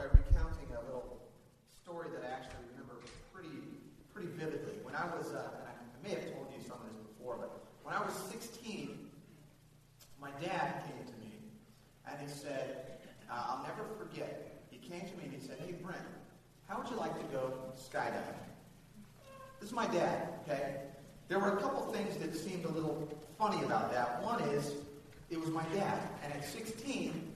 by recounting a little story that I actually remember pretty pretty vividly. When I was, uh, and I, may have told you some of this before, but when I was 16, my dad came to me and he said, uh, I'll never forget. He came to me and he said, Hey, Brent, how would you like to go skydiving? This is my dad, okay? There were a couple things that seemed a little funny about that. One is, it was my dad. And at 16,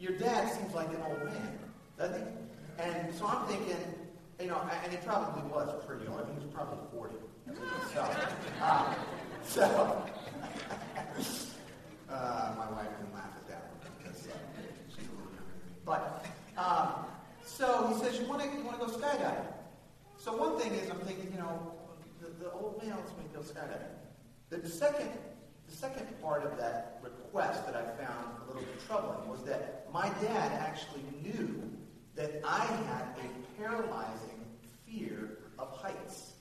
your dad seems like an old man, doesn't he? And so I'm thinking, you know, and he probably was pretty old. I mean, he was probably 40. So, uh, so uh, my wife can laugh at that one because uh, me. But um, so he says, "You want to you want to go skydiving?" So one thing is, I'm thinking, you know, the, the old man wants me go skydiving. The second the second part of that request that I found a little bit troubling was that my dad actually knew that I had a paralyzing fear of heights.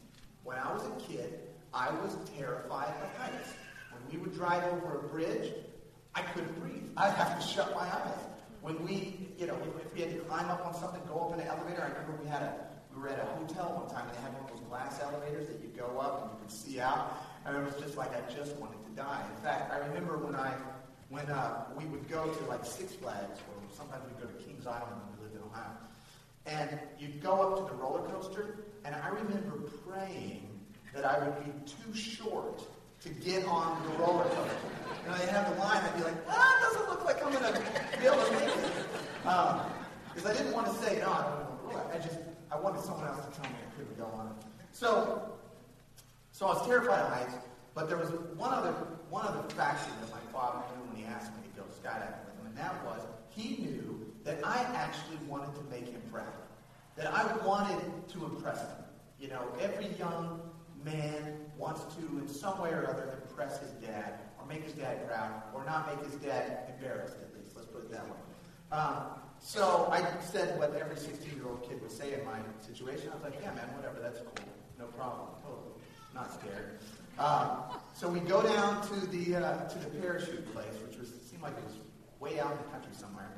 When I was a kid, I was terrified of heights. When we would drive over a bridge, I couldn't breathe. I'd have to shut my eyes. When we, you know, if we had to climb up on something, go up in an elevator, I remember we had a, we were at a hotel one time and they had one of those glass elevators that you go up and you can see out. And it was just like I just wanted to die. In fact, I remember when I, when uh, we would go to like Six Flags, or sometimes we'd go to Kings Island and you'd go up to the roller coaster, and I remember praying that I would be too short to get on the roller coaster. You know, they'd have the line, I'd be like, ah, it doesn't look like I'm going to be able to make it. Because um, I didn't want to say, no, I don't know. I just, I wanted someone else to tell me I couldn't go on it. So, so I was terrified of heights, but there was one other, one other faction that my father knew when he asked me to go skydiving with him, and that was he knew that I actually wanted to make him proud. That I wanted to impress him. You know, every young man wants to, in some way or other, impress his dad, or make his dad proud, or not make his dad embarrassed, at least. Let's put it that way. Um, so I said what every 16-year-old kid would say in my situation. I was like, yeah, man, whatever, that's cool. No problem. Totally. Not scared. Um, so we go down to the, uh, to the parachute place, which was, seemed like it was way out in the country somewhere.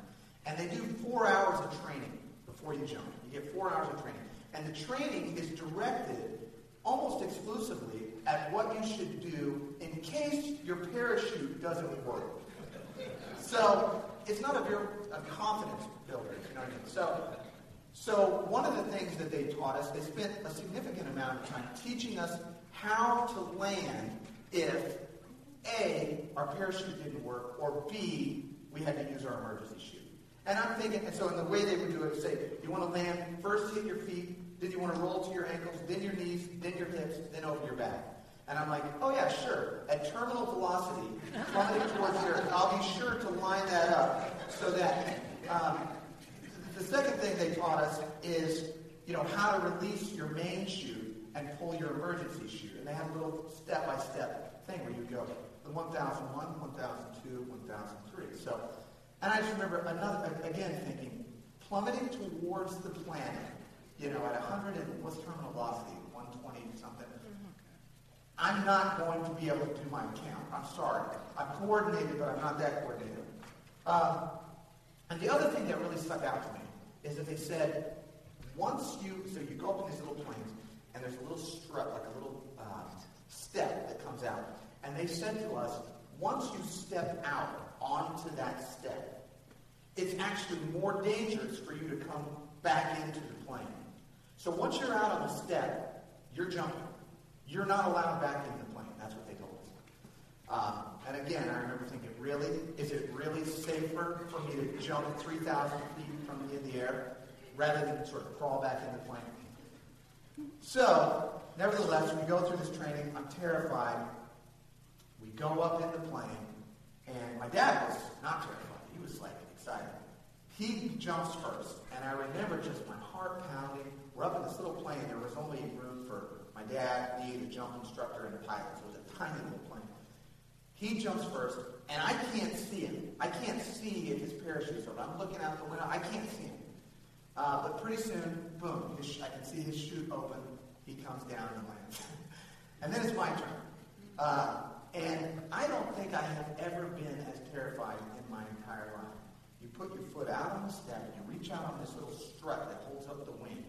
And they do four hours of training before you jump. You get four hours of training. And the training is directed almost exclusively at what you should do in case your parachute doesn't work. So it's not a, very, a confidence builder, you know what I mean? So, so one of the things that they taught us, they spent a significant amount of time teaching us how to land if A, our parachute didn't work, or B, we had to use our emergency chute. And I'm thinking, and so in the way they would do it, say, you want to land, first hit your feet, then you want to roll to your ankles, then your knees, then your hips, then over your back. And I'm like, oh yeah, sure. At terminal velocity, plummeting towards the earth, I'll be sure to line that up so that. Um, the second thing they taught us is, you know, how to release your main chute and pull your emergency chute. And they have a little step-by-step thing where you go the 1001, 1002, 1003. So, and I just remember another again thinking, plummeting towards the planet you know, at 100 and what's terminal velocity? 120 something. I'm not going to be able to do my count. I'm sorry. I'm coordinated, but I'm not that coordinated. Um, and the other thing that really stuck out to me is that they said, once you, so you go up in these little planes, and there's a little strut, like a little uh, step that comes out. And they said to us, once you step out onto that step, it's actually more dangerous for you to come back into the plane. So once you're out on the step, you're jumping. You're not allowed back into the plane. That's what they told us. Um, and again, I remember thinking, really? Is it really safer for me to jump 3,000 feet from in the air rather than sort of crawl back in the plane? So, nevertheless, we go through this training. I'm terrified. We go up in the plane, and my dad was not terrified. He was like excited. He jumps first, and I remember just my heart pounding. We're up in this little plane. There was only room for my dad, me, the jump instructor, and the pilot. So it was a tiny little plane. He jumps first, and I can't see him. I can't see if his parachute's open. I'm looking out the window. I can't see him. Uh, but pretty soon, boom, I can see his chute open. He comes down and lands. and then it's my turn. Uh, and I don't think I have ever been as terrified in my entire life. You put your foot out on the step, and you reach out on this little strut that holds up the wing.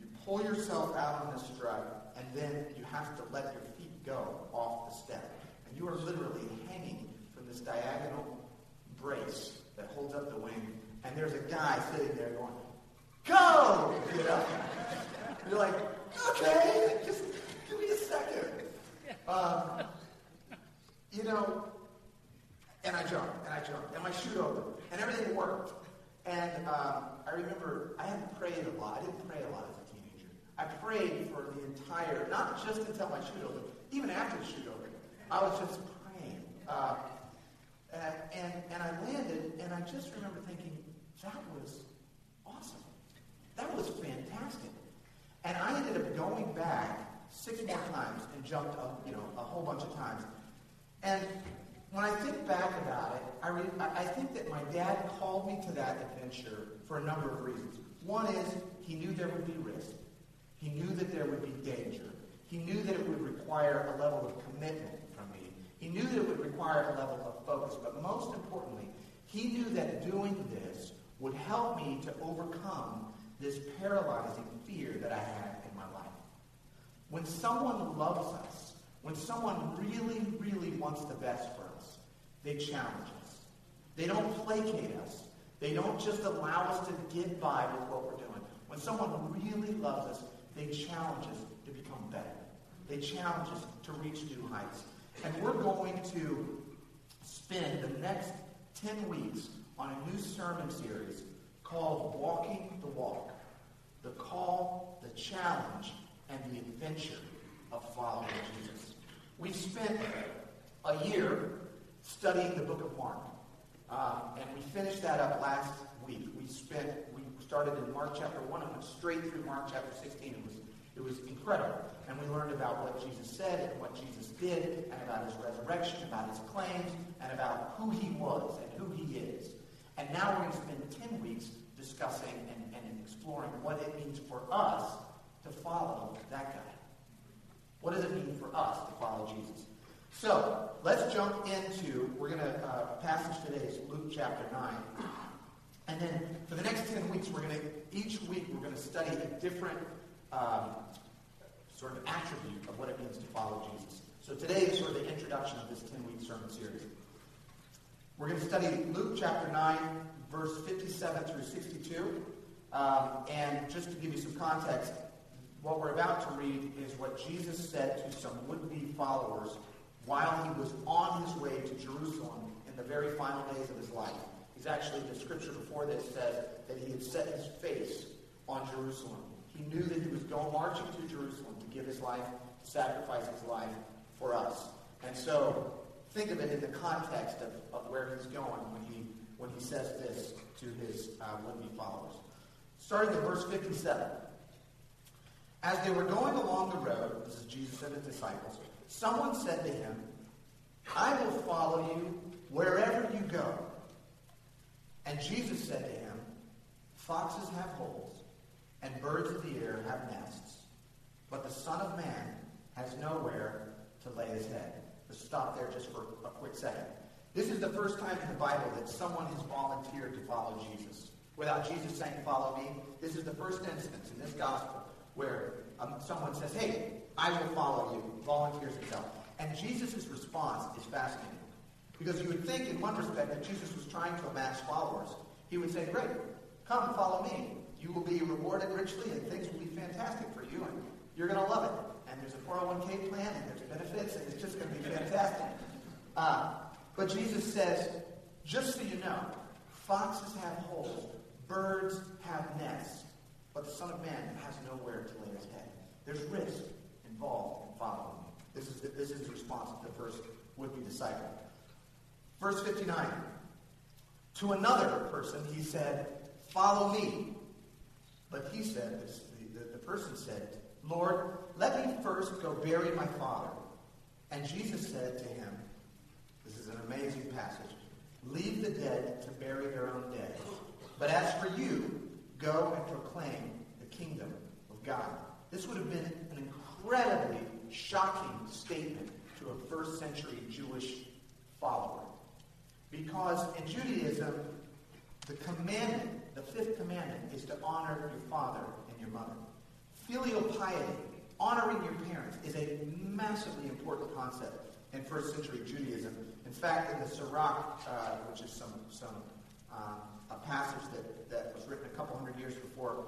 You pull yourself out on this strut, and then you have to let your feet go off the step. And you are literally hanging from this diagonal brace that holds up the wing, and there's a guy sitting there going, Go! You know? You're like, okay, just give me a second. Um, you know, and I jump, and I jump, and my chute opened, and everything worked. And um, I remember I hadn't prayed a lot. I didn't pray a lot as a teenager. I prayed for the entire, not just until my shoot opened, even after the shoot opened. I was just praying. Uh, and, and, and I landed, and I just remember thinking, that was awesome. That was fantastic. And I ended up going back six more times and jumped, a, you know, a whole bunch of times. And when I think back about it, I, re- I think that my dad called me to that adventure for a number of reasons. One is he knew there would be risk. He knew that there would be danger. He knew that it would require a level of commitment from me. He knew that it would require a level of focus. But most importantly, he knew that doing this would help me to overcome this paralyzing fear that I had in my life. When someone loves us, when someone really, really wants the best for they challenge us. They don't placate us. They don't just allow us to get by with what we're doing. When someone really loves us, they challenge us to become better. They challenge us to reach new heights. And we're going to spend the next 10 weeks on a new sermon series called Walking the Walk the call, the challenge, and the adventure of following Jesus. We've spent a year studying the book of Mark, um, and we finished that up last week. We spent we started in Mark chapter one and went straight through Mark chapter 16. It was it was incredible, and we learned about what Jesus said and what Jesus did, and about his resurrection, about his claims, and about who he was and who he is. And now we're going to spend 10 weeks discussing and exploring what it means for us to follow that guy. What does it mean for us to follow Jesus? So let's jump into, we're going to, uh, passage today is Luke chapter 9. And then for the next 10 weeks, we're going to, each week, we're going to study a different um, sort of attribute of what it means to follow Jesus. So today is sort of the introduction of this 10-week sermon series. We're going to study Luke chapter 9, verse 57 through 62. Um, and just to give you some context, what we're about to read is what Jesus said to some would-be followers while he was on his way to Jerusalem in the very final days of his life. He's actually, the scripture before this says that he had set his face on Jerusalem. He knew that he was going marching to Jerusalem to give his life, to sacrifice his life for us. And so think of it in the context of, of where he's going when he, when he says this to his uh, would-be followers starting at verse 57. As they were going along the road, this is Jesus and his disciples, someone said to him, I will follow you wherever you go. And Jesus said to him, Foxes have holes, and birds of the air have nests, but the Son of Man has nowhere to lay his head. Let's stop there just for a quick second. This is the first time in the Bible that someone has volunteered to follow Jesus without Jesus saying, Follow me. This is the first instance in this gospel where um, someone says, Hey, I will follow you, volunteers himself. And Jesus' response is fascinating. Because you would think, in one respect, that Jesus was trying to amass followers. He would say, Great, come follow me. You will be rewarded richly, and things will be fantastic for you, and you're going to love it. And there's a 401k plan, and there's benefits, and it's just going to be fantastic. Uh, but Jesus says, just so you know, foxes have holes, Birds have nests, but the Son of Man has nowhere to lay his head. There's risk in following me. This is, this is the response of the first would-be disciple. Verse 59. To another person he said, Follow me. But he said, this, the, the, the person said, Lord, let me first go bury my father. And Jesus said to him, This is an amazing passage. Leave the dead to bury their own dead. But as for you, go and proclaim the kingdom of God. This would have been an incredibly shocking statement to a first century Jewish follower. Because in Judaism, The commandment, the fifth commandment, is to honor your father and your mother. Filial piety, honoring your parents, is a massively important concept in first century Judaism. In fact, in the Sirach, uh, which is some, some uh, a passage that, that was written a couple hundred years before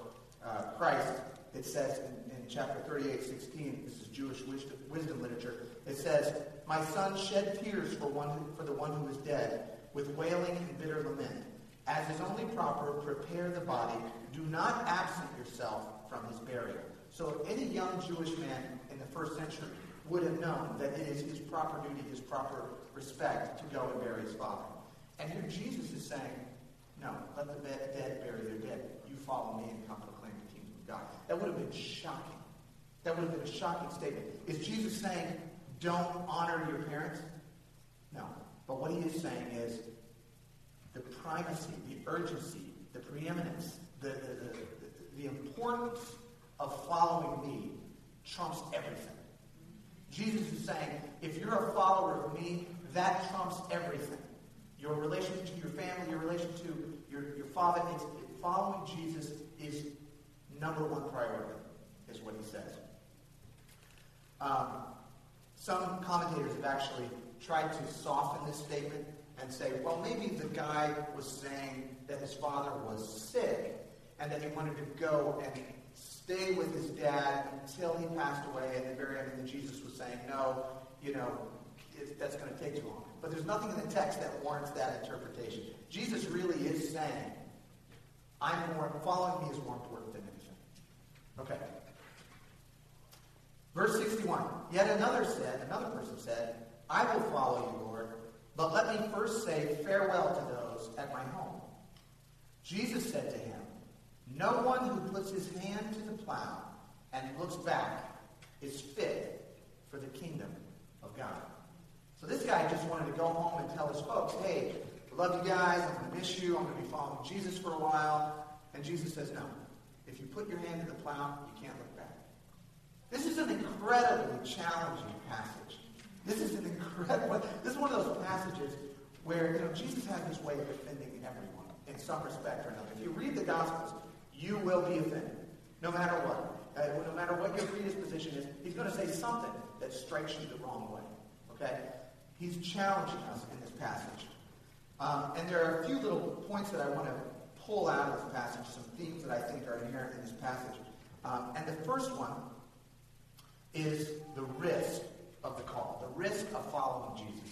uh, Christ, it says in, in chapter 38, 16, this is Jewish wisdom, wisdom literature, it says, My son, shed tears for, one who, for the one who is dead, with wailing and bitter lament. As is only proper, prepare the body. Do not absent yourself from his burial. So if any young Jewish man in the first century would have known that it is his proper duty, his proper respect to go and bury his father. And here Jesus is saying, no, let the dead bury their dead. You follow me and come of God. That would have been shocking. That would have been a shocking statement. Is Jesus saying, don't honor your parents? No. But what he is saying is the primacy, the urgency, the preeminence, the, the, the, the importance of following me trumps everything. Jesus is saying, if you're a follower of me, that trumps everything. Your relation to your family, your relation to your, your father, following Jesus is number one priority, is what he says. Um, some commentators have actually tried to soften this statement and say, well, maybe the guy was saying that his father was sick and that he wanted to go and stay with his dad until he passed away and then bury him. And Jesus was saying, no, you know, that's going to take too long. But there's nothing in the text that warrants that interpretation. Jesus really is saying, I'm more, following me is more important than. Okay. Verse 61. Yet another said, another person said, I will follow you, Lord, but let me first say farewell to those at my home. Jesus said to him, No one who puts his hand to the plow and looks back is fit for the kingdom of God. So this guy just wanted to go home and tell his folks, hey, I love you guys, I'm going to miss you, I'm going to be following Jesus for a while. And Jesus says, no. You put your hand to the plow, you can't look back. This is an incredibly challenging passage. This is an incredible, this is one of those passages where, you know, Jesus had this way of offending everyone in some respect or another. If you read the Gospels, you will be offended, no matter what. Uh, no matter what your predisposition is, he's going to say something that strikes you the wrong way. Okay? He's challenging us in this passage. Um, and there are a few little points that I want to pull out of this passage, some themes that I think are inherent in this passage. Um, and the first one is the risk of the call, the risk of following Jesus.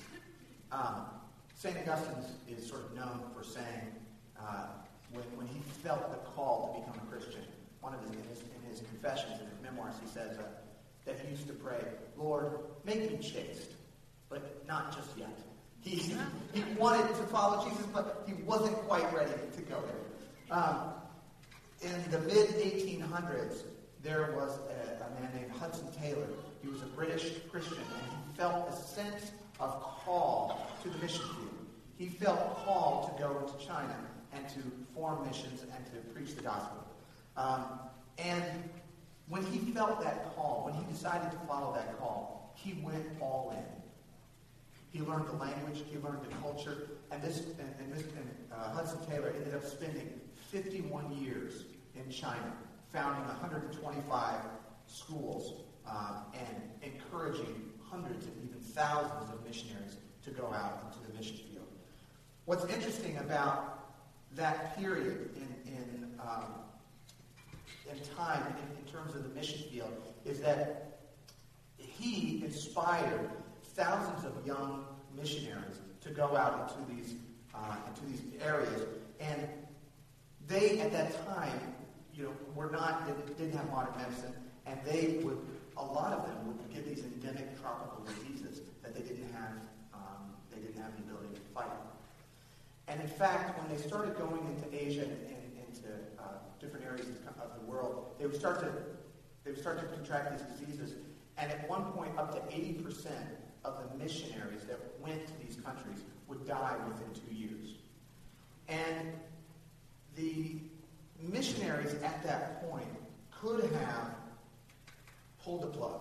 Um, St. Augustine is, sort of known for saying, uh, when, when he felt the call to become a Christian, one of his, in his, in his confessions, in his memoirs, he says uh, that he used to pray, Lord, make me chaste, but not just yet. He, he wanted to follow Jesus, but he wasn't quite ready to go there. Um, in the mid 1800s, there was a, a man named Hudson Taylor he was a British Christian, and he felt a sense of call to the mission field. He felt called to go into China and to form missions and to preach the gospel. Um, and when he felt that call, when he decided to follow that call, he went all in. He learned the language, he learned the culture, and this and, and this and uh, Hudson Taylor ended up spending 51 years in China, founding 125 schools um, and encouraging hundreds and even thousands of missionaries to go out into the mission field. What's interesting about that period in, in, um, in time, in, in terms of the mission field, is that he inspired thousands of young missionaries to go out into these uh, into these areas, and they at that time, you know, were not didn't have modern medicine, and they would a lot of them would get these endemic tropical diseases that they didn't have, um, they didn't have the ability to fight. And in fact, when they started going into Asia and, and into uh, different areas of the world, they would start to they would start to contract these diseases. And at one point, up to 80% of the missionaries that went to these countries would die within two years. And the missionaries at that point could have pulled the plug.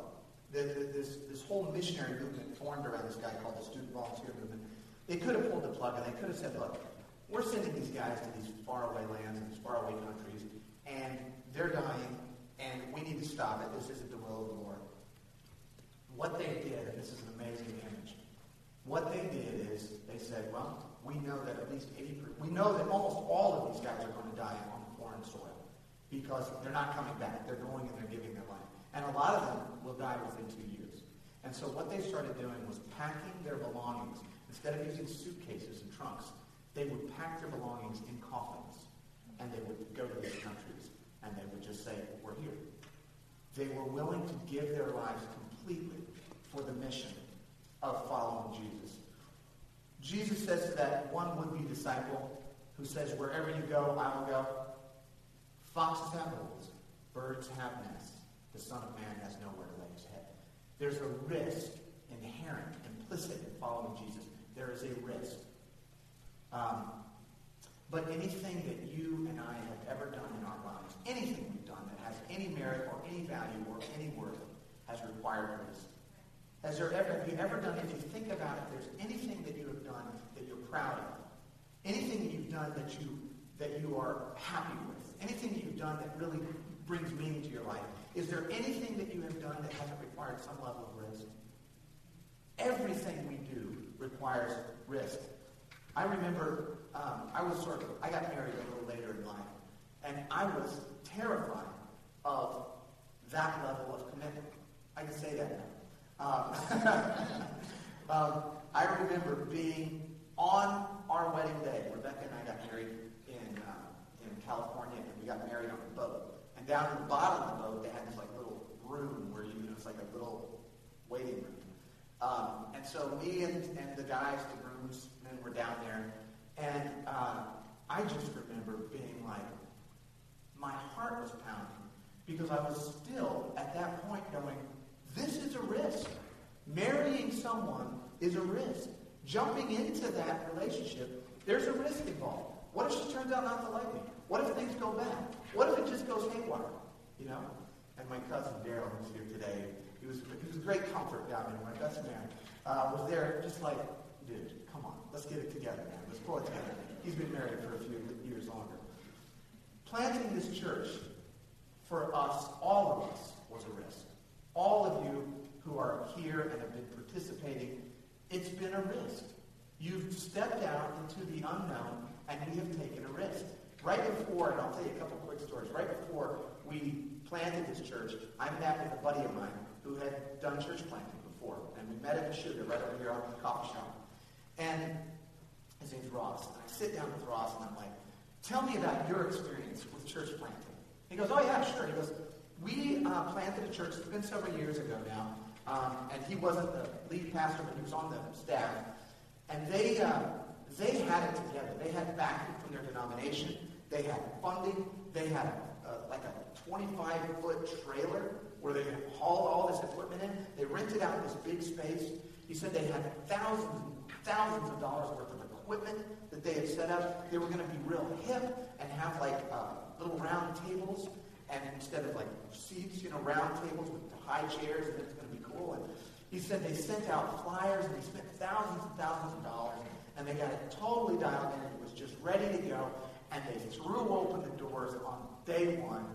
The, the, this, this whole missionary movement formed around this guy called the Student Volunteer Movement. They could have pulled the plug and they could have said, look, we're sending these guys to these faraway lands and these faraway countries, and they're dying, and we need to stop it. This isn't the will of the Lord. What they did, and this is an amazing image, what they did is they said, well, we know that at least 80 we know that almost all of these guys are going to die on foreign soil because they're not coming back. They're going and they're giving their life. And a lot of them will die within two years. And so what they started doing was packing their belongings. Instead of using suitcases and trunks, they would pack their belongings in coffins. And they would go to these countries. And they would just say, we're here. They were willing to give their lives completely for the mission of following Jesus. Jesus says to that one would-be disciple who says, wherever you go, I will go. Foxes have holes. Birds have nests. The Son of Man has nowhere to lay his head. There's a risk inherent, implicit in following Jesus. There is a risk. Um, but anything that you and I have ever done in our lives, anything we've done that has any merit or any value or any worth, has required risk. Has there ever, have you ever done, if you think about it, there's anything that you have done that you're proud of, anything that you've done that you, that you are happy with, anything that you've done that really brings meaning to your life, is there anything that you have done that hasn't required some level of risk? Everything we do requires risk. I remember um, I was sort of, I got married a little later in life, and I was terrified of that level of commitment. I can say that now. Um, um, I remember being on our wedding day. Rebecca and I got married in uh, in California, and we got married on a boat. And down in the bottom of the boat, they had this like little room where you, you know, it's like a little waiting room. Um, and so me and, and the guys, the groomsmen, were down there, and uh, I just remember being like, my heart was pounding because I was still at that point going, this is a risk. Marrying someone is a risk. Jumping into that relationship, there's a risk involved. What if she turns out not to like me? What if things go bad? What if it just goes haywire? You know? And my cousin Daryl, who's here today, he was, he was a great comfort down there. My best man uh, was there just like, dude, come on, let's get it together, man. Let's pull it together. He's been married for a few years longer. Planting this church for us, all of us, was a risk all of you who are here and have been participating, it's been a risk. You've stepped out into the unknown and we have taken a risk. Right before, and I'll tell you a couple quick stories, right before we planted this church, I met with a buddy of mine who had done church planting before. And we met at the sugar right over here on the coffee shop. And his name's Ross. And I sit down with Ross and I'm like, tell me about your experience with church planting. He goes, oh yeah, sure. He goes, we uh, planted a church, it's been several years ago now, um, and he wasn't the lead pastor, but he was on the staff. And they, uh, they had it together. They had backing from their denomination. They had funding. They had a, like a 25-foot trailer where they could haul all this equipment in. They rented out this big space. He said they had thousands and thousands of dollars worth of equipment that they had set up. They were going to be real hip and have like uh, little round tables and instead of like seats, you know, round tables with high chairs, and it's going to be cool. And he said they sent out flyers and they spent thousands and thousands of dollars, and they got it totally dialed in. It was just ready to go, and they threw open the doors on day one,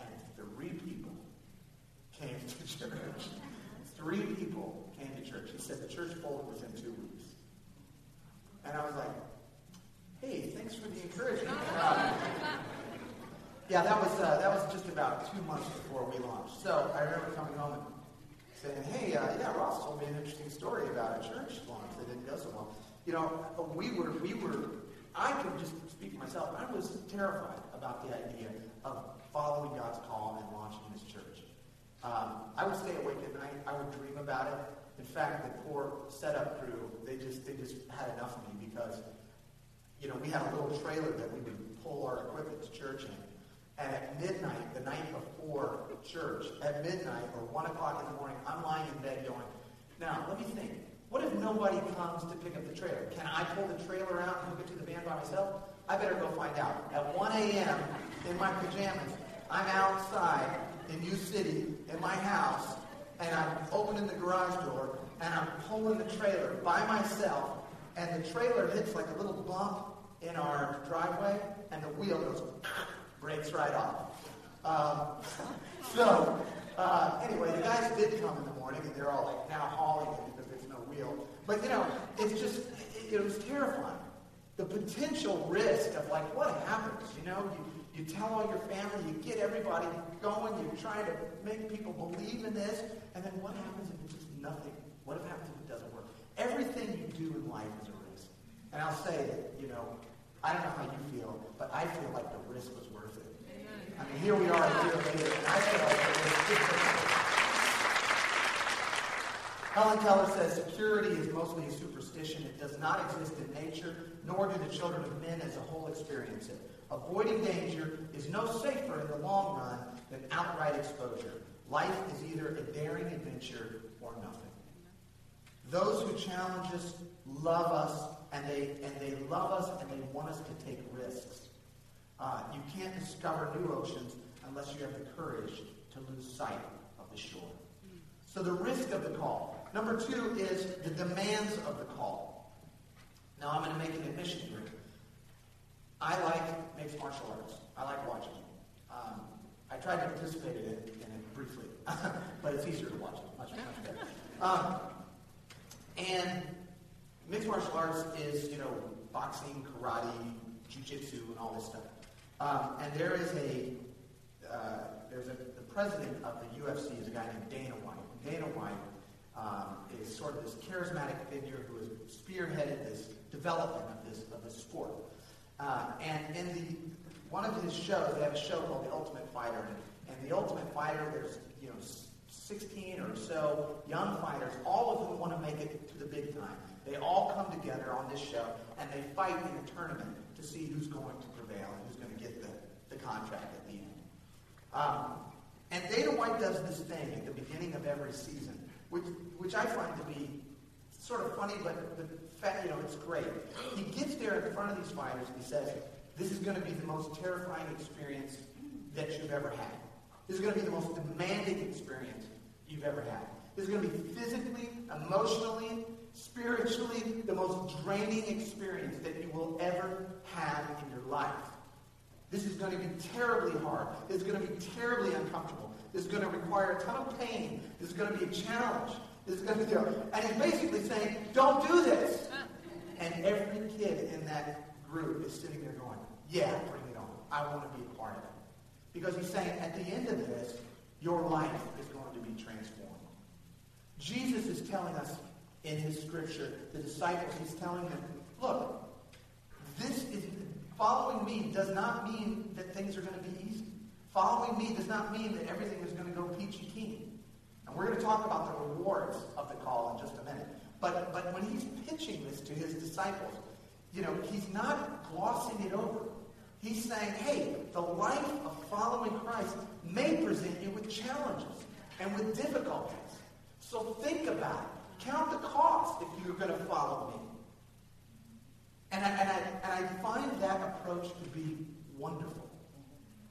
and three people came to church. three people came to church. He said the church folded within two weeks. And I was like, hey, thanks for the encouragement. Yeah, that was uh, that was just about two months before we launched. So I remember coming home and saying, "Hey, uh, yeah, Ross told me an interesting story about a church launch that didn't go so well." You know, we were we were. I could just speak for myself. I was terrified about the idea of following God's call and launching this church. Um, I would stay awake at night. I would dream about it. In fact, the poor setup crew, they just they just had enough of me because, you know, we had a little trailer that we would pull our equipment to church in. At midnight, the night before church, at midnight or 1 o'clock in the morning, I'm lying in bed going, now, let me think. What if nobody comes to pick up the trailer? Can I pull the trailer out and hook it to the van by myself? I better go find out. At 1 a.m., in my pajamas, I'm outside in New City, in my house, and I'm opening the garage door, and I'm pulling the trailer by myself, and the trailer hits like a little bump, in our driveway, and the wheel goes, breaks right off. Um, so, uh, anyway, the guys did come in the morning, and they're all like now hauling it because there's no wheel. But, you know, it's just, it, it was terrifying. The potential risk of, like, what happens, you know? You, you tell all your family, you get everybody going, you're trying to make people believe in this, and then what happens if it's just nothing? What happens if it doesn't work? Everything you do in life is a risk. And I'll say that, you know, I don't know how you feel, I feel like the risk was worth it. I mean, here we are a year later, and I feel like the risk is worth it. Helen Keller says security is mostly a superstition. It does not exist in nature, nor do the children of men as a whole experience it. Avoiding danger is no safer in the long run than outright exposure. Life is either a daring adventure or nothing. Those who challenge us love us, and they, and they love us, and they want us to take risks. Uh, you can't discover new oceans unless you have the courage to lose sight of the shore. So the risk of the call. Number two is the demands of the call. Now I'm going to make an admission here. I like mixed martial arts. I like watching it. Um, I tried to participate in it, in it briefly, but it's easier to watch it. Much, much better. Um, and mixed martial arts is, you know, boxing, karate, jiu-jitsu, and all this stuff. Um, and there is a, uh, there's a, the president of the UFC is a guy named Dana White. Dana White um, is sort of this charismatic figure who has spearheaded this development of this of this sport. Uh, and in the one of his shows, they have a show called The Ultimate Fighter, and, and The Ultimate Fighter, there's you know 16 or so young fighters, all of whom want to make it to the big time. They all come together on this show, and they fight in a tournament to see who's going to prevail and who's going to get the, the contract at the end. Um, and Dana White does this thing at the beginning of every season, which, which I find to be sort of funny, but, but you know, it's great. He gets there in front of these fighters and he says, this is going to be the most terrifying experience that you've ever had. This is going to be the most demanding experience you've ever had. This is going to be physically, emotionally, spiritually, the most draining experience that you will ever have in your life. This is going to be terribly hard. This is going to be terribly uncomfortable. This is going to require a ton of pain. This is going to be a challenge. This is going to be, and he's basically saying, don't do this. And every kid in that group is sitting there going, yeah, bring it on. I want to be a part of it. Because he's saying, at the end of this, your life is going to be transformed. Jesus is telling us in his scripture, the disciples, he's telling them, look, this is following me does not mean that things are going to be easy. Following me does not mean that everything is going to go peachy keen. And we're going to talk about the rewards of the call in just a minute. But, but when he's pitching this to his disciples, you know, he's not glossing it over. He's saying, hey, the life of following Christ may present you with challenges and with difficulties. So think about it. Count the cost if you're going to follow me. And I, and, I, and I find that approach to be wonderful.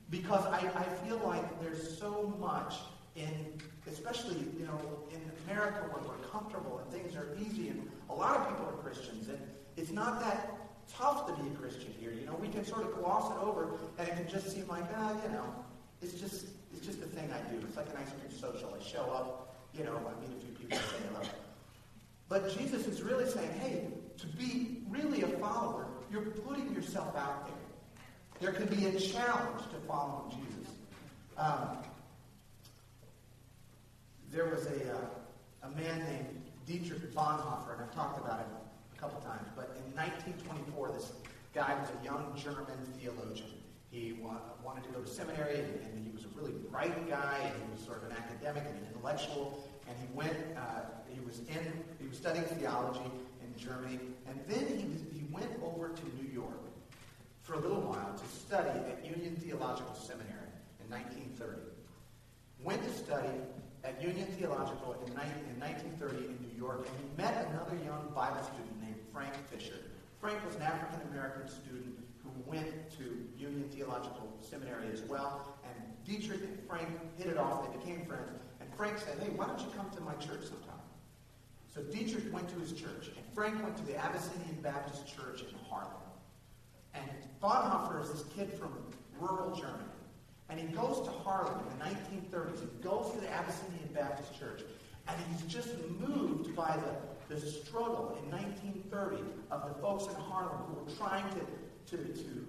Because I, I feel like there's so much in, especially, you know, in America where we're comfortable and things are easy and a lot of people are Christians and it's not that tough to be a Christian here. You know, we can sort of gloss it over and it can just seem like, ah, you know, it's just, it's just a thing I do. It's like an ice cream social. I show up, you know, I meet a few people and say hello. But Jesus is really saying, hey, to be really a follower, you're putting yourself out there. There can be a challenge to following Jesus. Um, there was a, uh, a man named Dietrich Bonhoeffer, and I've talked about him a couple times, but in 1924, this guy was a young German theologian. He wa- wanted to go to seminary, and, and, he was a really bright guy, and he was sort of an academic and an intellectual, and he went, uh, he was in, he was studying theology in Germany, and then he, he went over to New York for a little while to study at Union Theological Seminary in 1930. Went to study at Union Theological in, in 1930 in New York, and he met another young Bible student named Frank Fisher. Frank was an African American student who went to Union Theological Seminary as well, and Dietrich and Frank hit it off. They became friends, Frank said, "Hey, why don't you come to my church sometime?" So Dietrich went to his church, and Frank went to the Abyssinian Baptist Church in Harlem. And Bonhoeffer is this kid from rural Germany. And he goes to Harlem in the 1930s. He goes to the Abyssinian Baptist Church. And he's just moved by the, the struggle in 1930 of the folks in Harlem who were trying to, to, to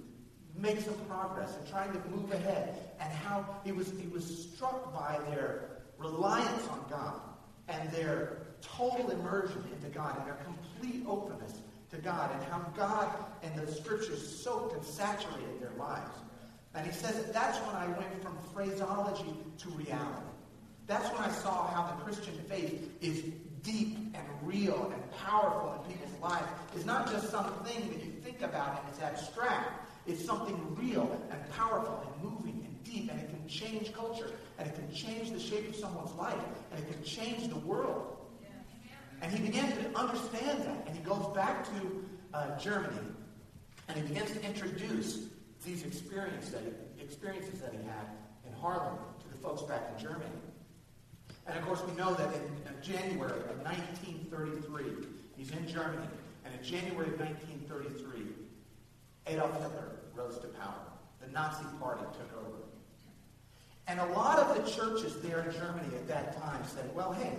make some progress and trying to move ahead. And how he was, he was struck by their reliance on God and their total immersion into God and their complete openness to God and how God and the scriptures soaked and saturated their lives. And he says that's when I went from phraseology to reality. That's when I saw how the Christian faith is deep and real and powerful in people's lives. It's not just something that you think about and it's abstract. It's something real and powerful and moving deep, and it can change culture, and it can change the shape of someone's life, and it can change the world. And he begins to understand that, and he goes back to uh, Germany, and he begins to introduce these experiences that, he, experiences that he had in Harlem to the folks back in Germany. And of course, we know that in, in January of 1933, he's in Germany, and in January of 1933, Adolf Hitler rose to power. The Nazi Party took over. And a lot of the churches there in Germany at that time said, well, hey,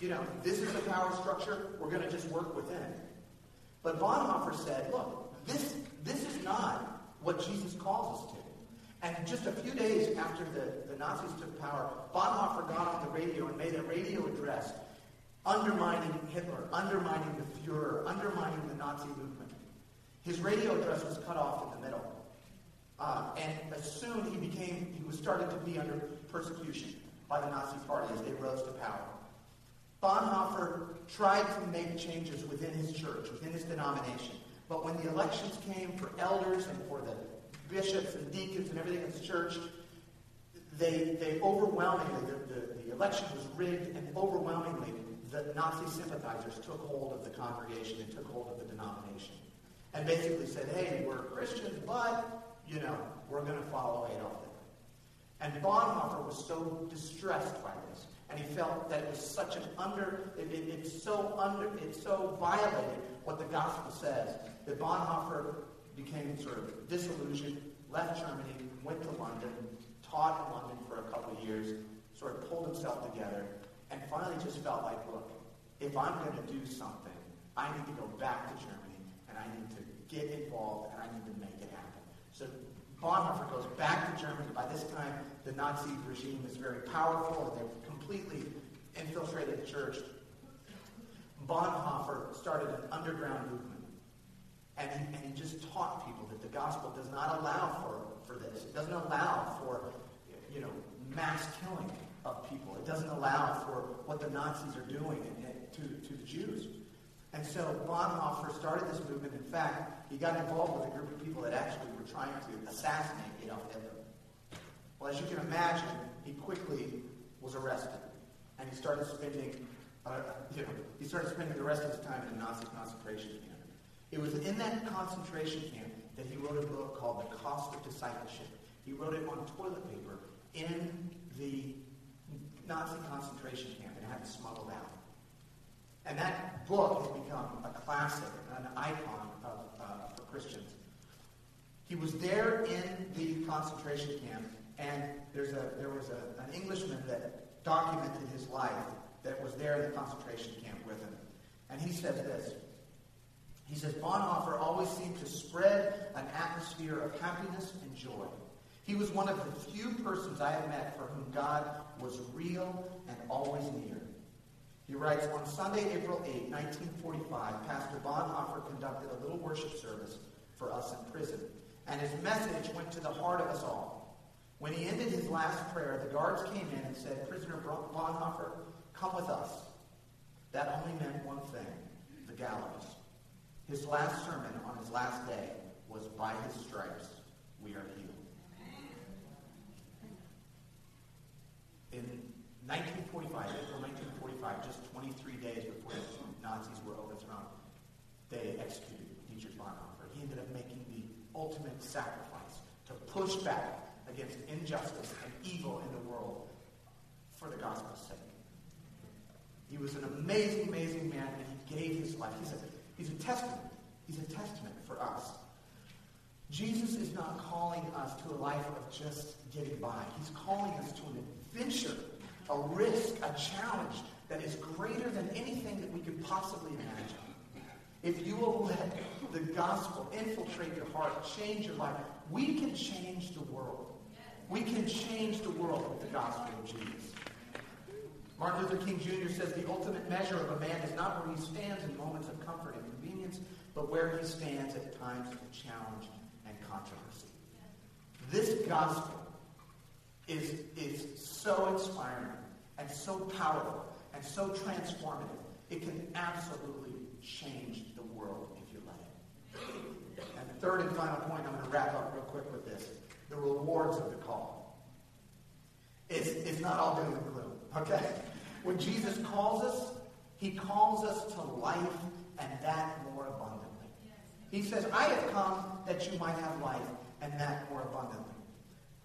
you know, this is the power structure. We're going to just work within it. But Bonhoeffer said, look, this, this is not what Jesus calls us to. And just a few days after the, the Nazis took power, Bonhoeffer got on the radio and made a radio address undermining Hitler, undermining the Fuhrer, undermining the Nazi movement. His radio address was cut off in the middle. Uh, and as soon he became, he was starting to be under persecution by the Nazi party as they rose to power. Bonhoeffer tried to make changes within his church, within his denomination. But when the elections came for elders and for the bishops and deacons and everything in his church, they, they overwhelmingly, the, the, the election was rigged, and overwhelmingly, the Nazi sympathizers took hold of the congregation and took hold of the denomination. And basically said, hey, we're Christians, but, you know, we're going to follow Adolf Hitler. And Bonhoeffer was so distressed by this and he felt that it was such an under, it, it, it's so under, it so violated what the gospel says that Bonhoeffer became sort of disillusioned, left Germany, went to London, taught in London for a couple of years, sort of pulled himself together, and finally just felt like, look, if I'm going to do something, I need to go back to Germany, and I need to get involved, and I need to make it happen. So Bonhoeffer goes back to Germany. By this time, the Nazi regime is very powerful, and they've completely infiltrated the church. Bonhoeffer started an underground movement. And he, and he just taught people that the gospel does not allow for, for this. It doesn't allow for, you know, mass killing of people. It doesn't allow for what the Nazis are doing to, to the Jews. And so Bonhoeffer started this movement. In fact, he got involved with a group of people that actually were trying to assassinate Adolf Hitler. Well, as you can imagine, he quickly was arrested. And he started spending, uh, you know, he started spending the rest of his time in a Nazi concentration camp. It was in that concentration camp that he wrote a book called The Cost of Discipleship. He wrote it on toilet paper in the Nazi concentration camp and had it smuggled out. And that book has become a classic, an icon of, uh, for Christians. He was there in the concentration camp, and there's a, there was a, an Englishman that documented his life that was there in the concentration camp with him. And he says this. He says, Bonhoeffer always seemed to spread an atmosphere of happiness and joy. He was one of the few persons I have met for whom God was real and always near. He writes, on Sunday, April 8, 1945, Pastor Bonhoeffer conducted a little worship service for us in prison, and his message went to the heart of us all. When he ended his last prayer, the guards came in and said, Prisoner Bonhoeffer, come with us. That only meant one thing, the gallows. His last sermon on his last day was, By his stripes we are healed. In 1945, April 1945, just 23 days before the Nazis were overthrown, they executed Dietrich Bonhoeffer. He ended up making the ultimate sacrifice to push back against injustice and evil in the world for the gospel's sake. He was an amazing, amazing man, and he gave his life. He's a, he's a testament. He's a testament for us. Jesus is not calling us to a life of just getting by. He's calling us to an adventure, a risk, a challenge that is greater than anything that we could possibly imagine. If you will let the gospel infiltrate your heart, change your life, we can change the world. We can change the world with the gospel of Jesus. Martin Luther King Jr. says the ultimate measure of a man is not where he stands in moments of comfort and convenience, but where he stands at times of challenge and controversy. This gospel is, is so inspiring and so powerful and so transformative. It can absolutely change the world if you let it. And the third and final point, I'm going to wrap up real quick with this the rewards of the call. It's, it's not all doom and gloom, okay? When Jesus calls us, he calls us to life and that more abundantly. He says, I have come that you might have life and that more abundantly.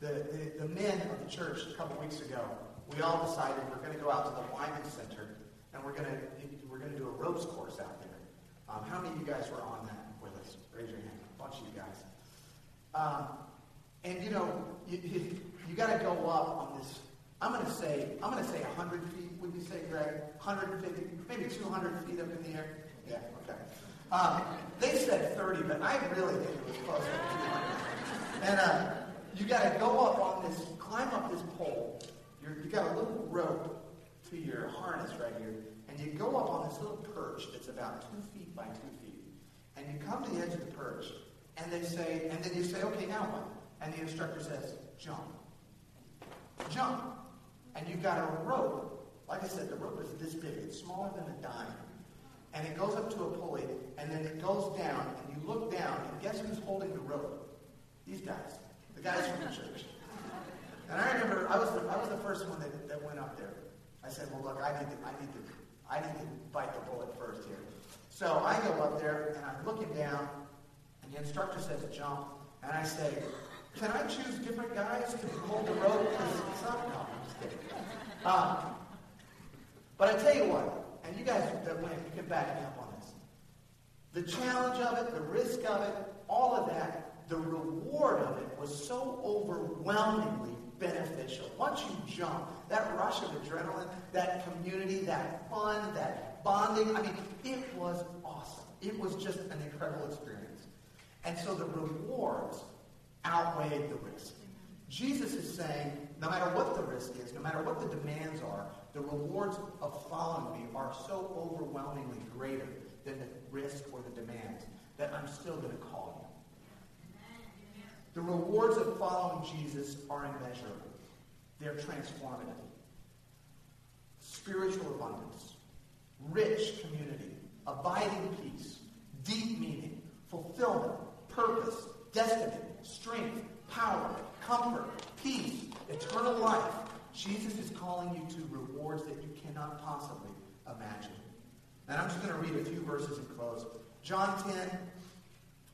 The, the, the men of the church a couple weeks ago, we all decided we're going to go out to the Wyman Center and we're going to we're going to do a ropes course out there. Um, how many of you guys were on that with us? Raise your hand. A bunch of you guys. Um, and you know, you, you, you got to go up on this. I'm going to say I'm going to say 100 feet. Would you say, Greg? 150, maybe 200 feet up in the air. Yeah. Okay. Um, they said 30, but I really think it was 200. And uh, you got to go up on this, climb up this pole. You're, you got a little rope to your harness right here, and you go up on this little perch that's about two feet by two feet. And you come to the edge of the perch, and they say, and then you say, okay, now what? And the instructor says, jump. Jump. And you've got a rope. Like I said, the rope is this big. It's smaller than a dime. And it goes up to a pulley, and then it goes down, and you look down, and guess who's holding the rope? These guys. The guys from the church. And I remember I was the, I was the first one that, that went up there. I said, well, look, I need to, I need to, I need to bite the bullet first here. So I go up there and I'm looking down, and the instructor says jump, and I say, can I choose different guys to hold the rope? No, I'm just kidding. Um, but I tell you what, and you guys that went, you can back me up on this. The challenge of it, the risk of it, all of that, the reward of it was so overwhelmingly beneficial. Once you jump, that rush of adrenaline, that community, that fun, that bonding, I mean, it was awesome. It was just an incredible experience. And so the rewards outweighed the risk. Jesus is saying, no matter what the risk is, no matter what the demands are, the rewards of following me are so overwhelmingly greater than the risk or the demands that I'm still going to call you. The rewards of following Jesus are immeasurable. They're transformative. Spiritual abundance, rich community, abiding peace, deep meaning, fulfillment, purpose, destiny, strength, power, comfort, peace, eternal life. Jesus is calling you to rewards that you cannot possibly imagine. And I'm just going to read a few verses and close. John 10,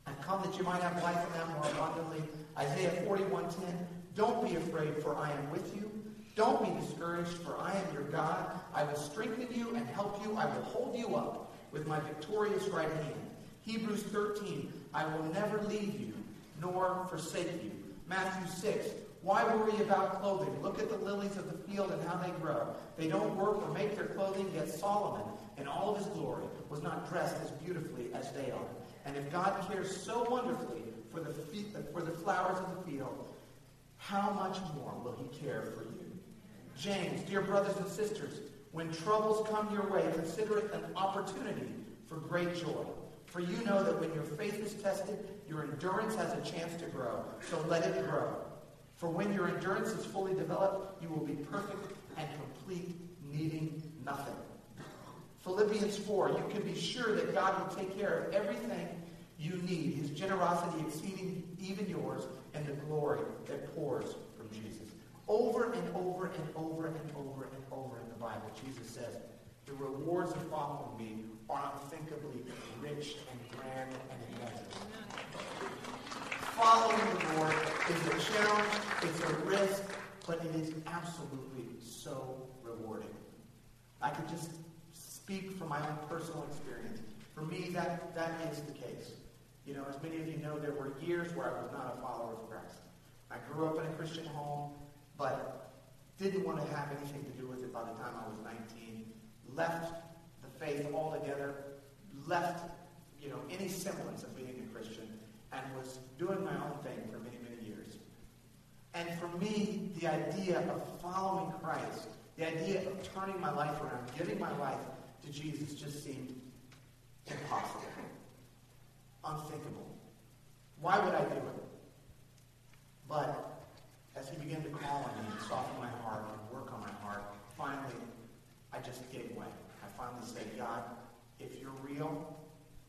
I've come that you might have life and that more abundantly. Isaiah 41:10. Don't be afraid, for I am with you. Don't be discouraged, for I am your God. I will strengthen you and help you. I will hold you up with my victorious right hand. Hebrews 13. I will never leave you nor forsake you. Matthew 6. Why worry about clothing? Look at the lilies of the field and how they grow. They don't work or make their clothing, yet Solomon, in all of his glory, was not dressed as beautifully as they are. And if God cares so wonderfully for the, for the flowers of the field, how much more will he care for you? James, dear brothers and sisters, when troubles come your way, consider it an opportunity for great joy. For you know that when your faith is tested, your endurance has a chance to grow. So let it grow. For when your endurance is fully developed, you will be perfect and complete, needing nothing. Philippians 4, you can be sure that God will take care of everything you need, his generosity exceeding even yours, and the glory that pours from Jesus. Over and over and over and over and over in the Bible, Jesus says, the rewards of following me are unthinkably rich and grand and immeasurable. Following the Lord is a challenge, it's a risk, but it is absolutely so rewarding. I could just speak from my own personal experience. For me, that, that is the case. You know, as many of you know, there were years where I was not a follower of Christ. I grew up in a Christian home, but didn't want to have anything to do with it by the time I was 19. Left the faith altogether, left, you know, any semblance of being a Christian, and was doing my own thing for many, many years. And for me, the idea of following Christ, the idea of turning my life around, giving my life to Jesus just seemed impossible, unthinkable. Why would I do it? But as he began to call on me and soften my heart and work on my heart, finally, I just gave way. I finally said, God, if you're real,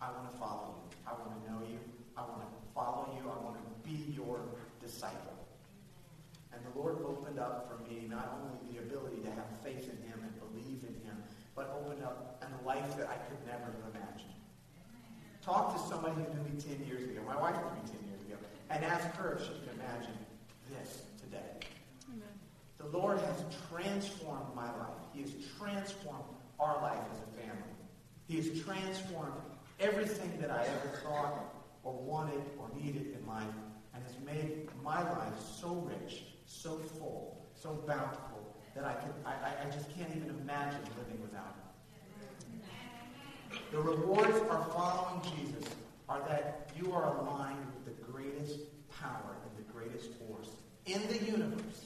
I want to follow you. I want to know you. I want to follow you. I want to be your disciple. And the Lord opened up for me not only the ability to have faith in him and believe in him, but opened up a life that I could never have imagined. Talk to somebody who knew me 10 years ago. My wife knew me 10 years ago. And ask her if she can imagine this today. Amen. The Lord has transformed my life. He has transformed our life as a family. He has transformed everything that I ever thought or wanted or needed in life and has made my life so rich, so full, so bountiful that I, can, I, I just can't even imagine living without it. The rewards are following Jesus are that you are aligned with the greatest power and the greatest force in the universe.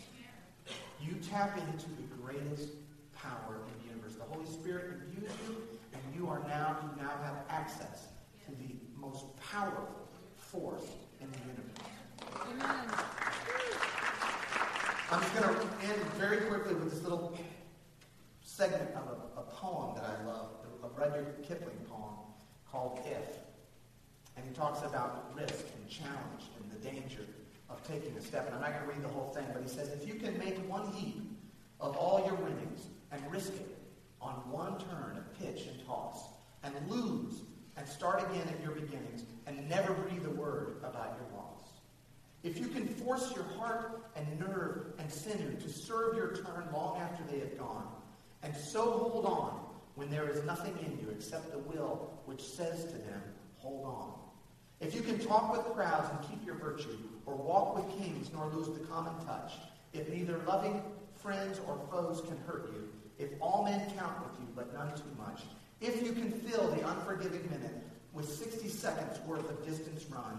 You tap into the greatest power in the universe. The Holy Spirit imbues you, and you are now, you now have access to the most powerful force in the universe. Amen. I'm just going to end very quickly with this little segment of a, a poem that I love, a Rudyard Kipling poem called If. And he talks about risk and challenge and the danger of taking a step. And I'm not going to read the whole thing, but he says, if you can make one heap of all your winnings and risk it on one turn of pitch and toss, and lose and start again at your beginnings, and never breathe a word about your loss. If you can force your heart and nerve and sinew to serve your turn long after they have gone, and so hold on when there is nothing in you except the will which says to them, hold on. If you can talk with crowds and keep your virtue, or walk with kings nor lose the common touch, if neither loving friends or foes can hurt you, if all men count with you but none too much, if you can fill the unforgiving minute with 60 seconds worth of distance run,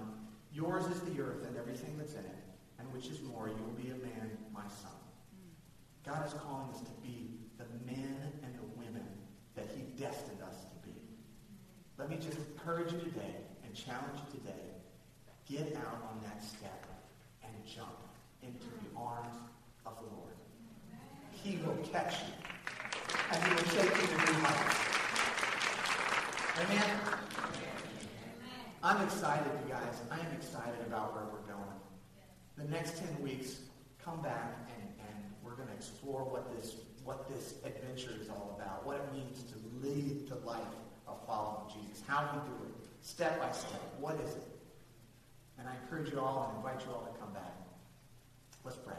yours is the earth and everything that's in it, and which is more, you will be a man, my son. God is calling us to be the men and the women that he destined us to be. Let me just encourage you today and challenge you today. Get out on that step and jump into the arms of the Lord. He will catch you, and he will take you to new heights. Amen? I'm excited, you guys. I am excited about where we're going. The next 10 weeks, come back and, and we're going to explore what this, what this adventure is all about, what it means to lead the life of following Jesus, how do we do it, step by step. What is it? And I encourage you all and invite you all to come back. Let's pray.